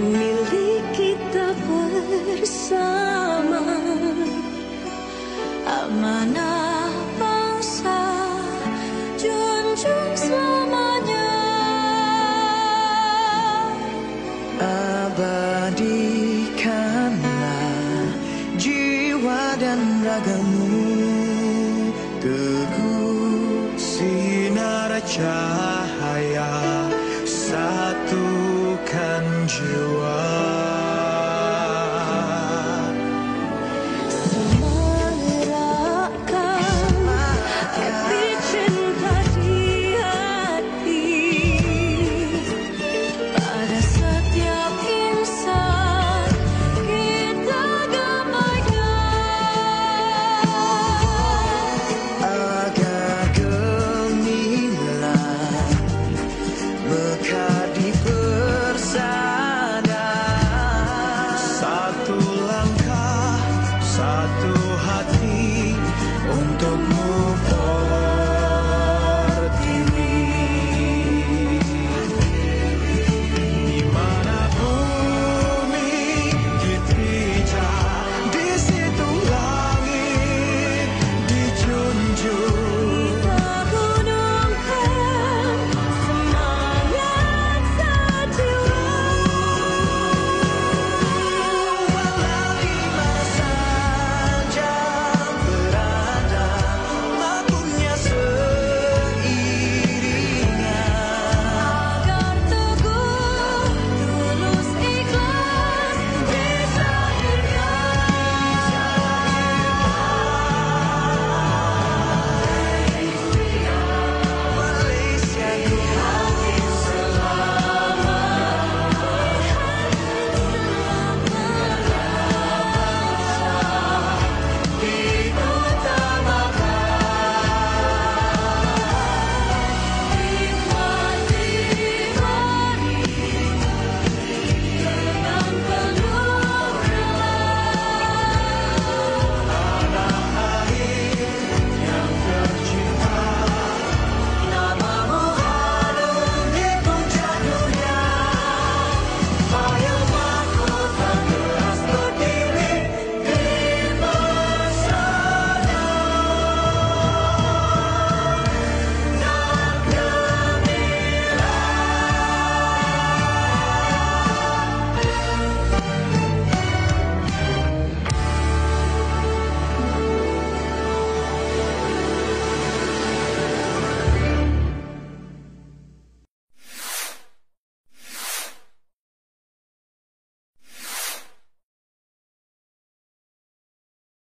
milik kita bersama. Amanah bangsa junjung selamanya. Abadi. you up. tanto